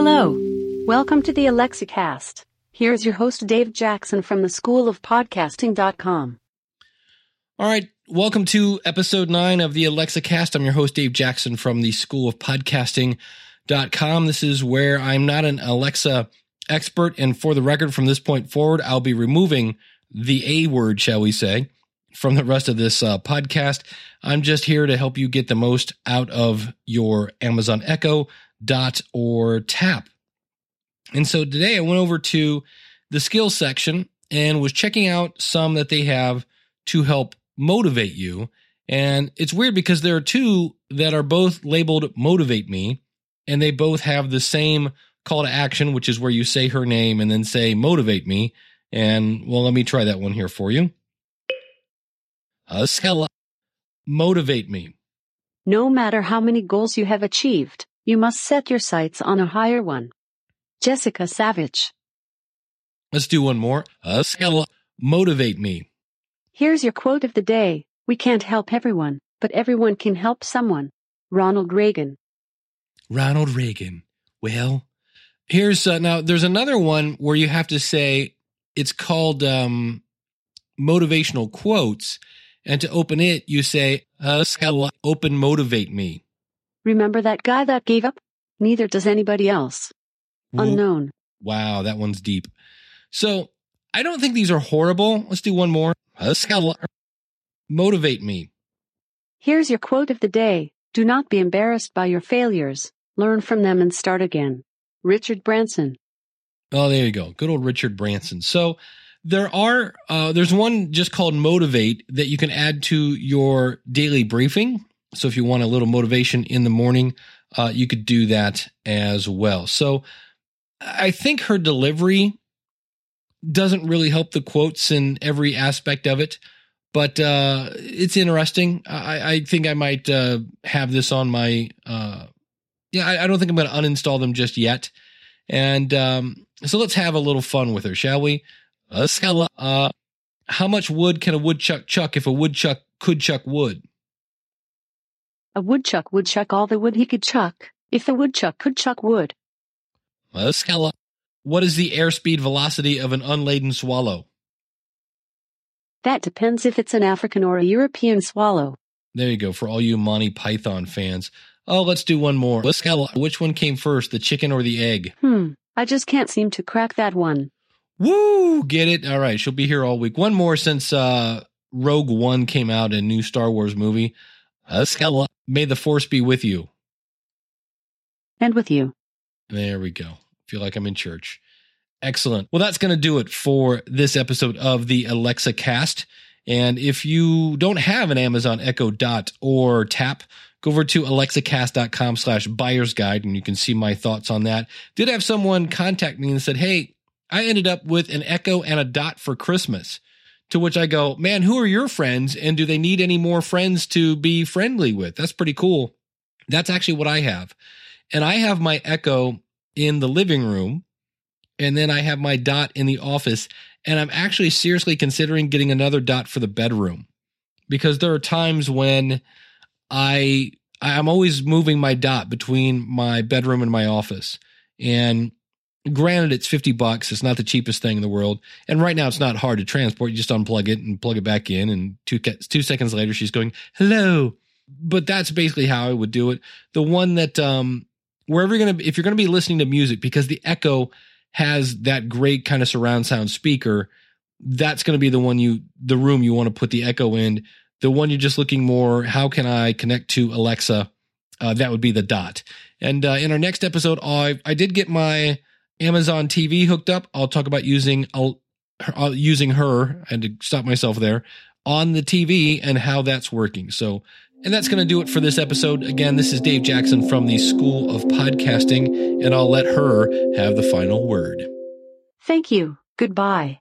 Hello. Welcome to the Alexa Cast. Here's your host, Dave Jackson from the School of Podcasting.com. All right. Welcome to episode nine of the Alexa Cast. I'm your host, Dave Jackson from the School of Podcasting.com. This is where I'm not an Alexa expert. And for the record, from this point forward, I'll be removing the A word, shall we say, from the rest of this uh, podcast. I'm just here to help you get the most out of your Amazon Echo, Dot, or Tap. And so today I went over to the skills section and was checking out some that they have to help motivate you. And it's weird because there are two that are both labeled motivate me and they both have the same call to action, which is where you say her name and then say motivate me. And well, let me try that one here for you. Ascala, motivate me. No matter how many goals you have achieved, you must set your sights on a higher one. Jessica Savitch. Let's do one more. Ascala, motivate me. Here's your quote of the day. We can't help everyone, but everyone can help someone. Ronald Reagan. Ronald Reagan. Well, here's uh, now there's another one where you have to say it's called um, motivational quotes. And to open it, you say, uh, open motivate me. Remember that guy that gave up? Neither does anybody else. Unknown. Wow, that one's deep. So I don't think these are horrible. Let's do one more. Motivate me. Here's your quote of the day. Do not be embarrassed by your failures. Learn from them and start again. Richard Branson. Oh, there you go. Good old Richard Branson. So there are, uh, there's one just called Motivate that you can add to your daily briefing. So if you want a little motivation in the morning, uh, you could do that as well. So I think her delivery doesn't really help the quotes in every aspect of it, but uh, it's interesting. I, I, think I might uh, have this on my. Uh, yeah, I, I, don't think I'm going to uninstall them just yet. And um, so let's have a little fun with her, shall we? Uh, how much wood can a woodchuck chuck if a woodchuck could chuck wood? A woodchuck would chuck all the wood he could chuck if the woodchuck could chuck wood. What is the airspeed velocity of an unladen swallow? That depends if it's an African or a European swallow. There you go, for all you Monty Python fans. Oh, let's do one more. Let's got Which one came first, the chicken or the egg? Hmm, I just can't seem to crack that one. Woo! Get it? All right, she'll be here all week. One more since uh, Rogue One came out, a new Star Wars movie. May the Force be with you. And with you. There we go. Feel like I'm in church. Excellent. Well, that's going to do it for this episode of the Alexa Cast. And if you don't have an Amazon Echo Dot or Tap, go over to alexacast.com slash buyer's guide and you can see my thoughts on that. Did have someone contact me and said, Hey, I ended up with an Echo and a Dot for Christmas. To which I go, man, who are your friends? And do they need any more friends to be friendly with? That's pretty cool. That's actually what I have. And I have my Echo in the living room. And then I have my Dot in the office. And I'm actually seriously considering getting another Dot for the bedroom because there are times when I I'm always moving my Dot between my bedroom and my office. And Granted, it's 50 bucks. It's not the cheapest thing in the world. And right now, it's not hard to transport. You just unplug it and plug it back in. And two, two seconds later, she's going, hello. But that's basically how I would do it. The one that, um, wherever you're to, if you're to be listening to music, because the Echo has that great kind of surround sound speaker, that's to be the one you, the room you want to put the Echo in. The one you're just looking more, how can I connect to Alexa? Uh, that would be the dot. And uh, in our next episode, I, I did get my Amazon TV hooked up, I'll talk about using I'll, using her and to stop myself there on the TV and how that's working. So, and that's going to do it for this episode. Again, this is Dave Jackson from the School of Podcasting, and I'll let her have the final word. Thank you. Goodbye.